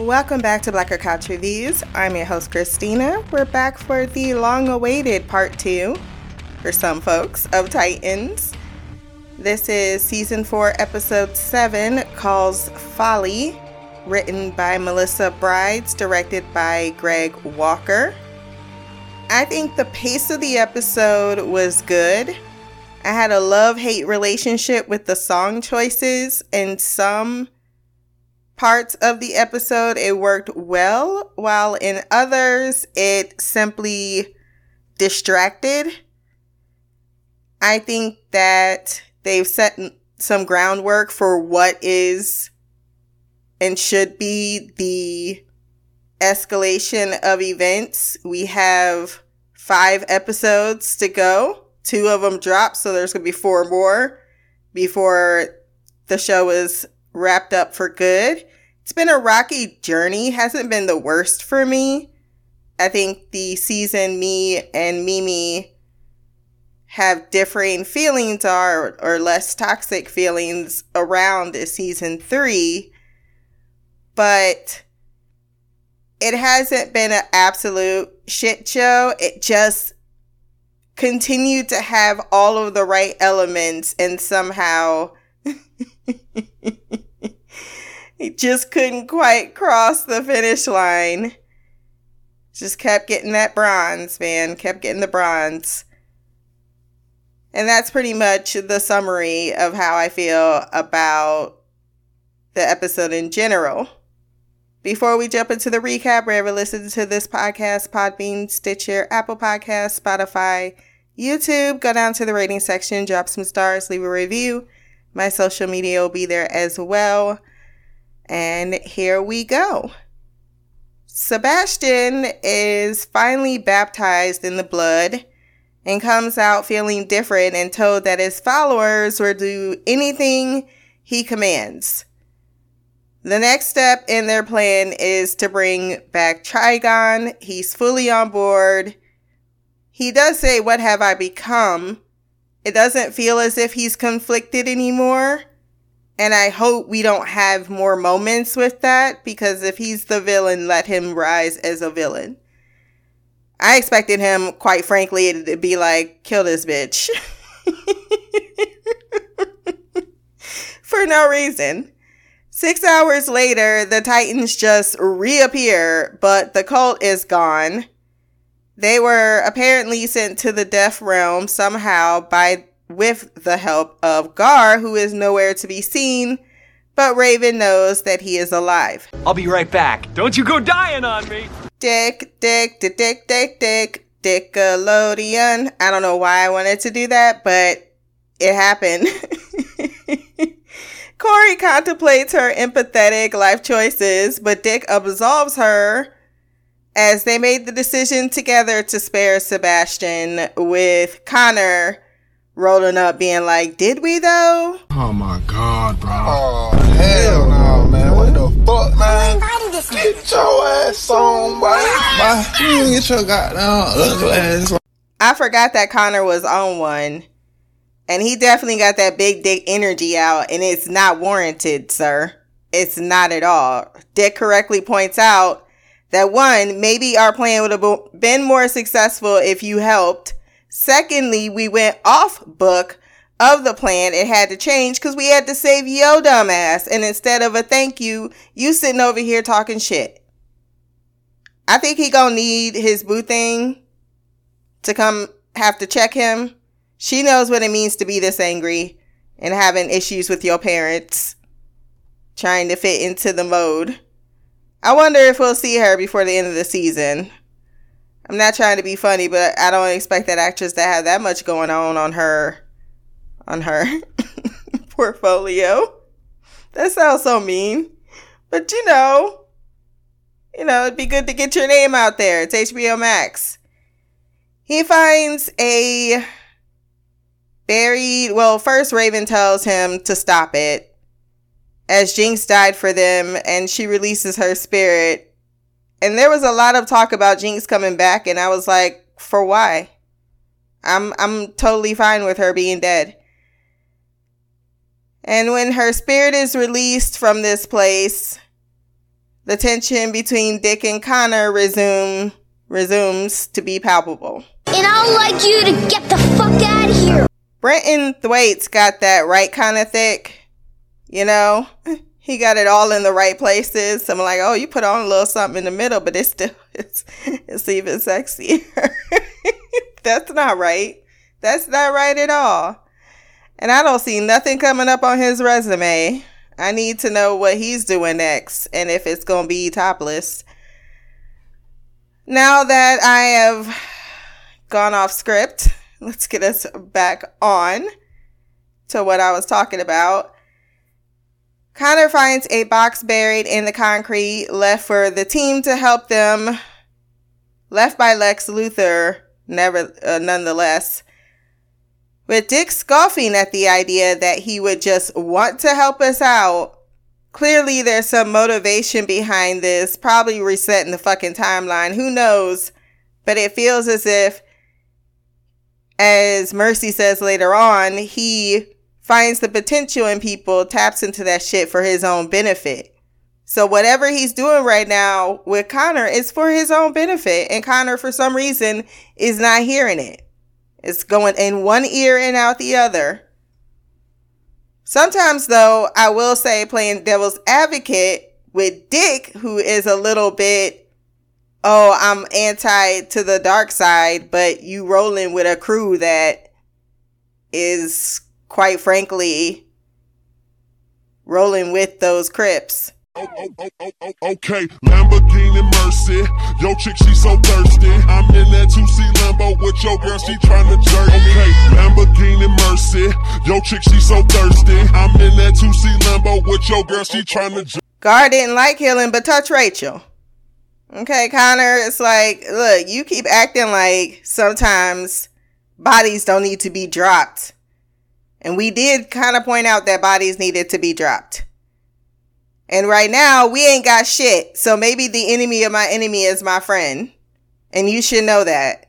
Welcome back to Black Girl Couch Reviews. I'm your host, Christina. We're back for the long awaited part two, for some folks, of Titans. This is season four, episode seven, Caul's Folly, written by Melissa Brides, directed by Greg Walker. I think the pace of the episode was good. I had a love hate relationship with the song choices and some parts of the episode it worked well, while in others it simply distracted. I think that they've set some groundwork for what is and should be the escalation of events. We have five episodes to go. Two of them dropped, so there's going to be four more before the show is wrapped up for good. It's been a rocky journey, hasn't been the worst for me. I think the season me and Mimi have differing feelings are or less toxic feelings around season 3 but it hasn't been an absolute shit show. It just continued to have all of the right elements and somehow he just couldn't quite cross the finish line. Just kept getting that bronze, man. Kept getting the bronze. And that's pretty much the summary of how I feel about the episode in general. Before we jump into the recap, wherever listen to this podcast, Podbean, Stitcher, Apple Podcast, Spotify, YouTube, go down to the rating section, drop some stars, leave a review. My social media will be there as well. And here we go. Sebastian is finally baptized in the blood and comes out feeling different and told that his followers will do anything he commands. The next step in their plan is to bring back Trigon. He's fully on board. He does say, What have I become? It doesn't feel as if he's conflicted anymore. And I hope we don't have more moments with that because if he's the villain, let him rise as a villain. I expected him, quite frankly, to be like, kill this bitch. For no reason. Six hours later, the Titans just reappear, but the cult is gone. They were apparently sent to the Death Realm somehow by with the help of Gar, who is nowhere to be seen, but Raven knows that he is alive. I'll be right back. Don't you go dying on me! Dick, dick, dick, dick, dick, dick, Dickalodion. I don't know why I wanted to do that, but it happened. Kory contemplates her empathetic life choices, but Dick absolves her as they made the decision together to spare Sebastian with Connor rolling up being like, did we though? Oh my god, bro. Oh, hell no, man. What the fuck, man? Get your ass on, boy. Bye. You get your goddamn ugly ass I forgot that Connor was on one. And he definitely got that big dick energy out, and it's not warranted, sir. It's not at all. Dick correctly points out that one, maybe our plan would have been more successful if you helped Secondly, we went off book of the plan. It had to change because we had to save yo dumbass. And instead of a thank you, you sitting over here talking shit. I think he gonna need his boo thing to come have to check him. She knows what it means to be this angry and having issues with your parents, trying to fit into the mode. I wonder if we'll see her before the end of the season. I'm not trying to be funny, but I don't expect that actress to have that much going on on her on her portfolio. That sounds so mean. But you know, you know, it'd be good to get your name out there. It's HBO Max. He finds a buried, well, first Raven tells him to stop it as Jinx died for them and she releases her spirit and there was a lot of talk about Jinx coming back, and I was like, for why? I'm I'm totally fine with her being dead. And when her spirit is released from this place, the tension between Dick and Connor resume resumes to be palpable. And I'd like you to get the fuck out of here. Brenton Thwaites got that right kind of thick, you know? He got it all in the right places. So I'm like, oh, you put on a little something in the middle, but it's still, it's, it's even sexier. That's not right. That's not right at all. And I don't see nothing coming up on his resume. I need to know what he's doing next and if it's going to be topless. Now that I have gone off script, let's get us back on to what I was talking about. Connor finds a box buried in the concrete left for the team to help them, left by Lex Luthor, never, uh, nonetheless. With Dick scoffing at the idea that he would just want to help us out, clearly there's some motivation behind this, probably resetting the fucking timeline. Who knows? But it feels as if, as Mercy says later on, he finds the potential in people, taps into that shit for his own benefit. So whatever he's doing right now with Connor is for his own benefit. And Connor, for some reason, is not hearing it. It's going in one ear and out the other. Sometimes, though, I will say playing devil's advocate with Dick, who is a little bit, oh, I'm anti to the dark side, but you rolling with a crew that is, quite frankly, rolling with those Crips. Oh oh, oh, oh, oh, okay, Lamborghini Mercy. Yo, chick, she so thirsty. I'm in that 2C Lambo with your girl, she tryna jerk. Okay, Lamborghini Mercy. Yo, chick, she so thirsty. I'm in that 2C Lambo with your girl, she tryna jerk. Gar didn't like healing, but touch Rachel. Okay, Connor, it's like, look, you keep acting like sometimes bodies don't need to be dropped. And we did kind of point out that bodies needed to be dropped. And right now, we ain't got shit. So maybe the enemy of my enemy is my friend. And you should know that.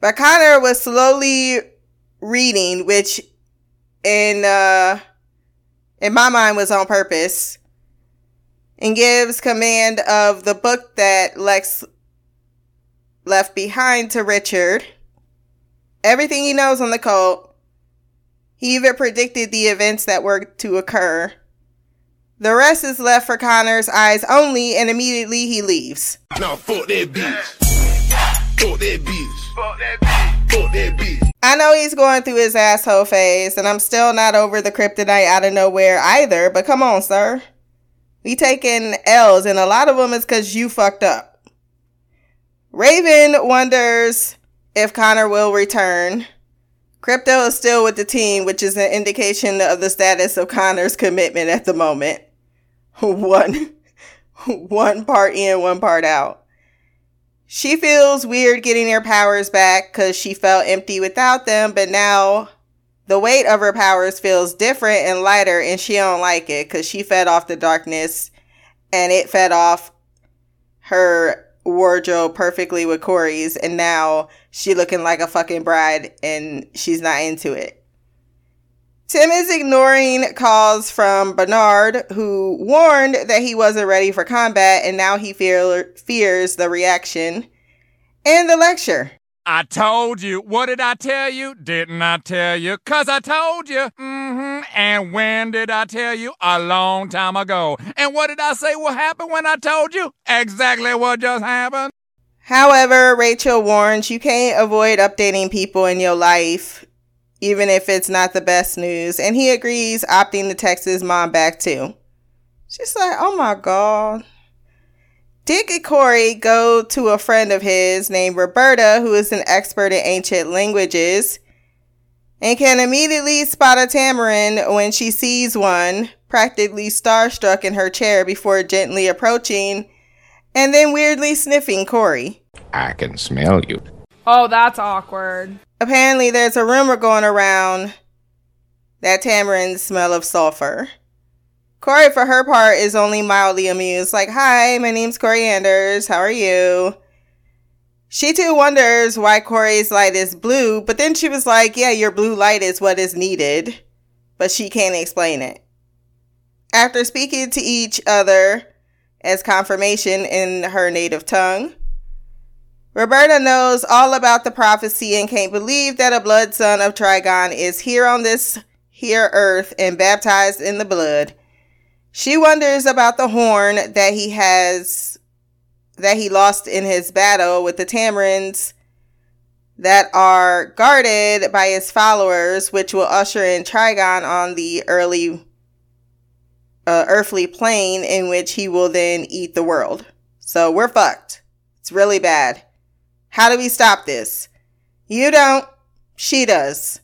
But Connor was slowly reading, which in, uh, in my mind was on purpose, and gives command of the book that Lex left behind to Richard. Everything he knows on the cult. He even predicted the events that were to occur. The rest is left for Connor's eyes only, and immediately he leaves. Now fuck that bitch. Fuck that bitch. Fuck that bitch. Fuck that bitch. I know he's going through his asshole phase, and I'm still not over the kryptonite out of nowhere either, but come on, sir. We taking L's, and a lot of them is because you fucked up. Raven wonders if Connor will return. Krypto is still with the team, which is an indication of the status of Connor's commitment at the moment. one one part in, one part out. She feels weird getting her powers back because she felt empty without them, but now the weight of her powers feels different and lighter, and she don't like it because she fed off the darkness and it fed off her wardrobe perfectly with Kory's, and now she looking like a fucking bride and she's not into it. Tim is ignoring calls from Bernard, who warned that he wasn't ready for combat, and now he fear- fears the reaction and the lecture. I told you. What did I tell you? Didn't I tell you? Cause I told you. Mm-hmm. And when did I tell you? A long time ago. And what did I say will happen when I told you? Exactly what just happened. However, Rachel warns you can't avoid updating people in your life even if it's not the best news. And he agrees, opting to text his mom back too. She's like, oh my God. Dick and Kory go to a friend of his named Roberta, who is an expert in ancient languages, and can immediately spot a Tamaranean when she sees one, practically starstruck in her chair before gently approaching and then weirdly sniffing Kory. I can smell you. Oh, that's awkward. Apparently, there's a rumor going around that Tamaraneans smell of sulfur. Kory, for her part, is only mildly amused, like, Hi, my name's Kory Anders. How are you? She too wonders why Kory's light is blue, but then she was like, Yeah, your blue light is what is needed, but she can't explain it. After speaking to each other as confirmation in her native tongue. Roberta knows all about the prophecy and can't believe that a blood son of Trigon is here on this here earth and baptized in the blood. She wonders about the horn that he has that he lost in his battle with the Tamaraneans that are guarded by his followers, which will usher in Trigon on the early uh, earthly plane in which he will then eat the world. So we're fucked. It's really bad. How do we stop this? You don't. She does.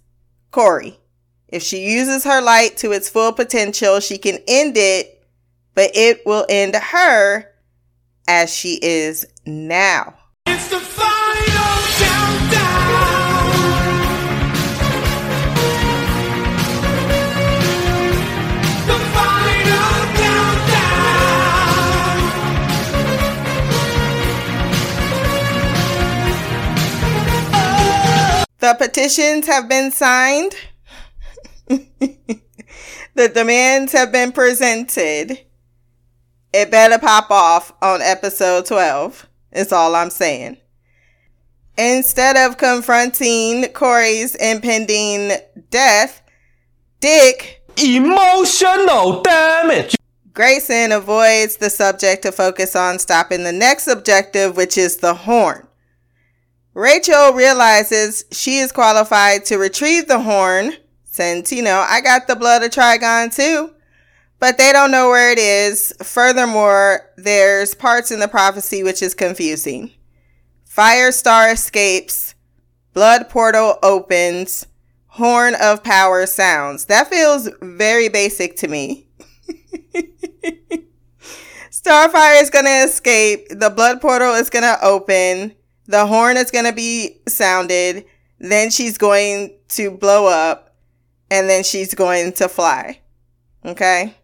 Kory. If she uses her light to its full potential, she can end it, but it will end her as she is now. It's the final countdown. The final countdown. The petitions have been signed. The demands have been presented. It better pop off on episode 12, It's all I'm saying. Instead of confronting Kory's impending death, Dick Emotional damage. Grayson avoids the subject to focus on stopping the next objective, which is the horn. Rachel realizes she is qualified to retrieve the horn, since, you know, I got the blood of Trigon too. But they don't know where it is. Furthermore, there's parts in the prophecy which is confusing. Firestar escapes, blood portal opens, horn of power sounds. That feels very basic to me. Starfire is going to escape. The blood portal is going to open. The horn is going to be sounded. Then she's going to blow up. And then she's going to fly. Okay.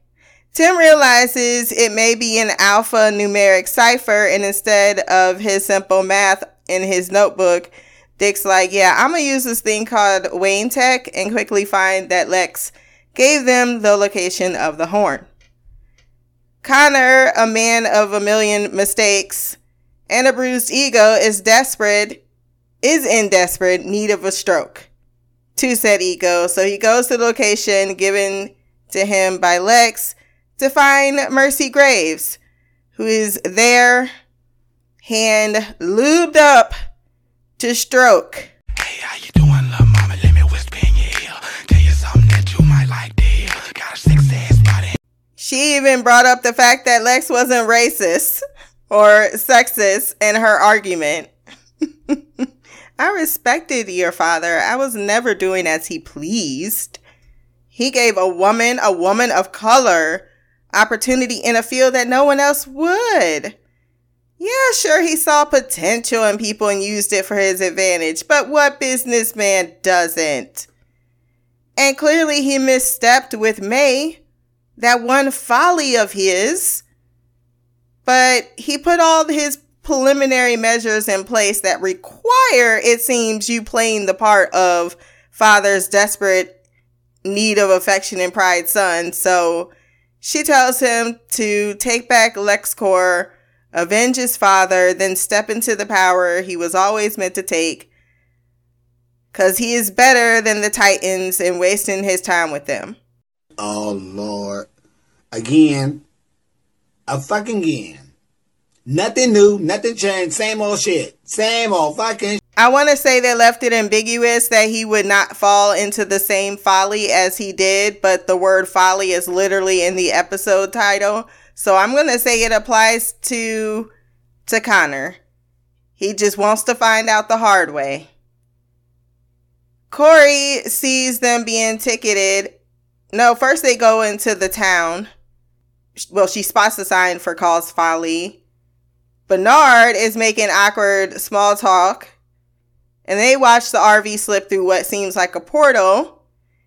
Tim realizes it may be an alpha numeric cipher. And instead of his simple math in his notebook, Dick's like, yeah, I'm to use this thing called Wayne Tech and quickly find that Lex gave them the location of the horn. Connor, a man of a million mistakes and a bruised ego, is desperate, is in desperate need of a stroke to said ego. So he goes to the location given to him by Lex to find Mercy Graves, who is there, hand lubed up to stroke. Hey, how you doing, little mama? Let me whisper in your ear. Tell you something that you might like to hear. Got a six ass body. She even brought up the fact that Lex wasn't racist or sexist in her argument. I respected your father. I was never doing as he pleased. He gave a woman, a woman of color, opportunity in a field that no one else would. Yeah, sure, he saw potential in people and used it for his advantage, but what businessman doesn't? And clearly he misstepped with May, that one folly of his. But he put all his preliminary measures in place that require, it seems, you playing the part of father's desperate need of affection and pride son. So she tells him to take back LexCorp, avenge his father, then step into the power he was always meant to take. Cause he is better than the Titans and wasting his time with them. Oh Lord. Again. A fucking again. Nothing new, nothing changed, same old shit. Same old fucking I want to say they left it ambiguous that he would not fall into the same folly as he did, but the word folly is literally in the episode title. So I'm going to say it applies to to Connor. He just wants to find out the hard way. Kory sees them being ticketed. No, first they go into the town. Well, she spots the sign for Caul's Folly. Bernard is making awkward small talk. And they watch the RV slip through what seems like a portal.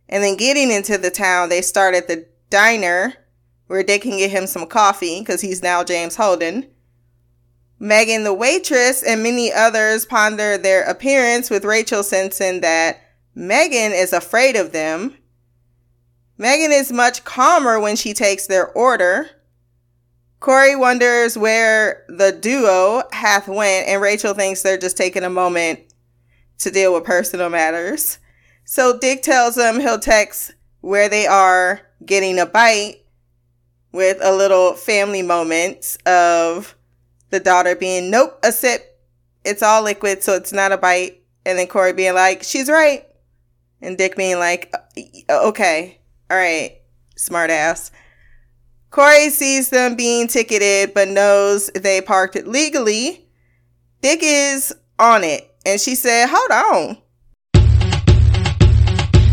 And then getting into the town, they start at the diner where they can get him some coffee because he's now James Holden. Megan, the waitress, and many others ponder their appearance with Rachel sensing that Megan is afraid of them. Megan is much calmer when she takes their order. Kory wonders where the duo hath went, and Rachel thinks they're just taking a moment to deal with personal matters. So Dick tells them he'll text where they are getting a bite with a little family moment of the daughter being, nope, a sip. It's all liquid, so it's not a bite. And then Kory being like, she's right. And Dick being like, uh, okay, all right, smart ass. Kory sees them being ticketed, but knows they parked it legally. Dick is on it. And she said, hold on.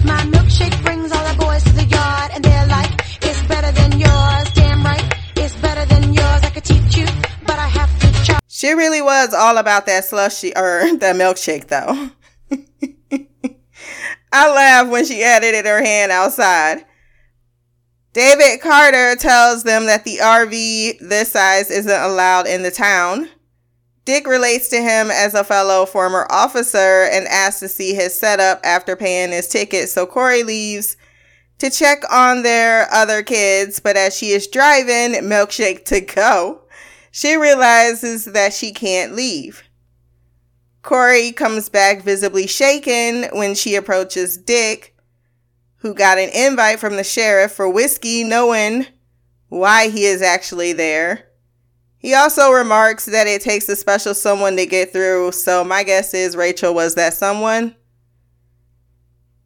My milkshake brings all the boys to the yard, and they're like, it's better than yours. Damn right, it's better than yours. I could teach you, but I have to try. She really was all about that slushy or that milkshake, though. I laughed when she added it in her hand outside. David Carter tells them that the RV this size isn't allowed in the town. Dick relates to him as a fellow former officer and asks to see his setup after paying his ticket, so Kory leaves to check on their other kids, but as she is driving Milkshake to go, she realizes that she can't leave. Kory comes back visibly shaken when she approaches Dick, who got an invite from the sheriff for whiskey, knowing why he is actually there. He also remarks that it takes a special someone to get through, so my guess is Rachel was that someone.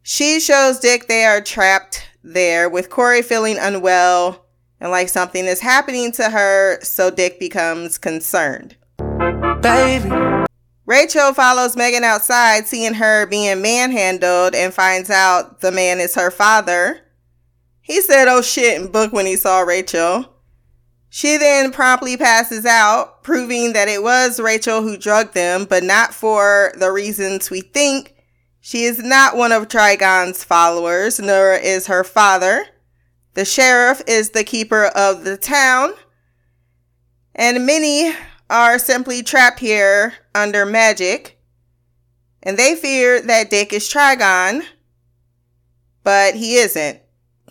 She shows Dick they are trapped there, with Kory feeling unwell and like something is happening to her, so Dick becomes concerned. Baby. Rachel follows Megan outside, seeing her being manhandled, and finds out the man is her father. He said, oh shit, and book when he saw Rachel. She then promptly passes out, proving that it was Rachel who drugged them, but not for the reasons we think. She is not one of Trigon's followers, nor is her father. The sheriff is the keeper of the town, and many are simply trapped here under magic. And they fear that Dick is Trigon, but he isn't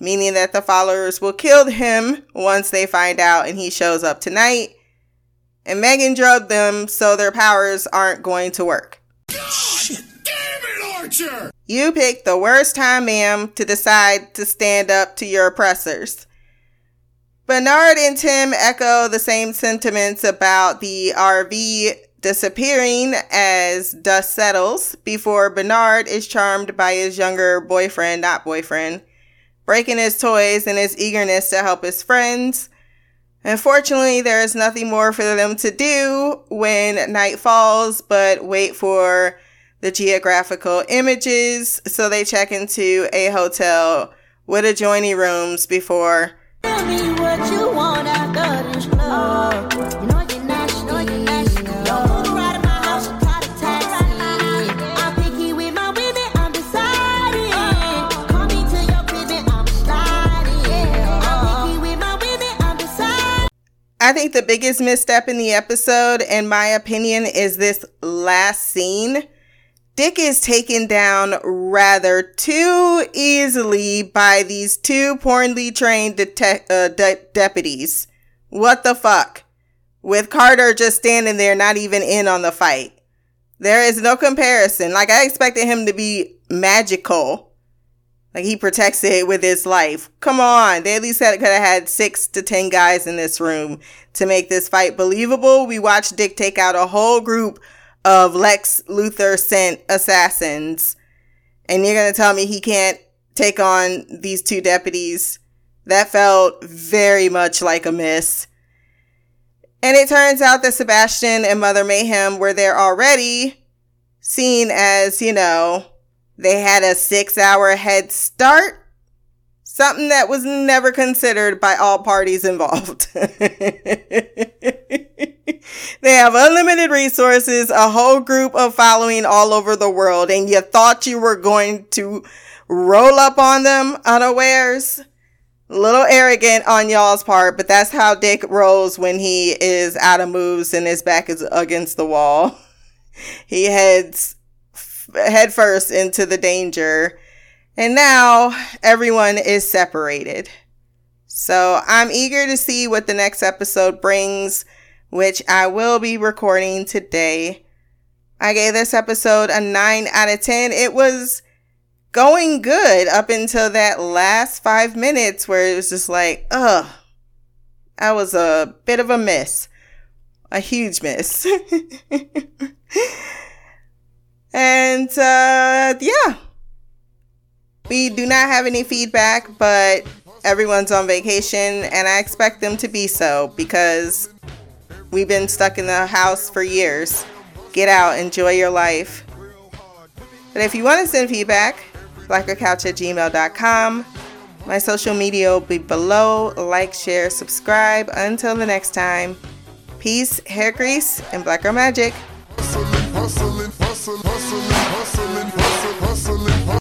meaning that the followers will kill him once they find out and he shows up tonight. And Megan drugged them so their powers aren't going to work. Shit. Damn it, Archer! You picked the worst time, ma'am, to decide to stand up to your oppressors. Bernard and Tim echo the same sentiments about the RV disappearing as dust settles before Bernard is charmed by his younger boyfriend, not boyfriend, breaking his toys in his eagerness to help his friends. Unfortunately, there is nothing more for them to do when night falls but wait for the geographical images. So they check into a hotel with adjoining rooms before. I think the biggest misstep in the episode, in my opinion, is this last scene. Dick is taken down rather too easily by these two poorly trained detec- uh, de- deputies. What the fuck? With Carter just standing there, not even in on the fight. There is no comparison. Like, I expected him to be magical. Like, he protects it with his life. Come on. They at least had, could have had six to ten guys in this room to make this fight believable. We watched Dick take out a whole group of Lex Luthor sent assassins. And you're going to tell me he can't take on these two deputies? That felt very much like a miss. And it turns out that Sebastian and Mother Mayhem were there already, seen as, you know, they had a six hour head start. Something that was never considered by all parties involved. they have unlimited resources, a whole group of following all over the world, and you thought you were going to roll up on them unawares? Little arrogant on y'all's part, but that's how Dick rolls when he is out of moves and his back is against the wall. He heads head first into the danger, and now everyone is separated. So I'm eager to see what the next episode brings, which I will be recording today. I gave this episode a 9 out of 10. It was going good up until that last five minutes where it was just like, ugh, that was a bit of a miss. A huge miss. and uh, yeah, we do not have any feedback, but everyone's on vacation, and I expect them to be so because we've been stuck in the house for years. Get out, enjoy your life. But if you want to send feedback, blackgirlcouch at gmail.com. My social media will be below. Like, share, subscribe. Until the next time, peace, hair grease, and blacker magic hustling, hustling.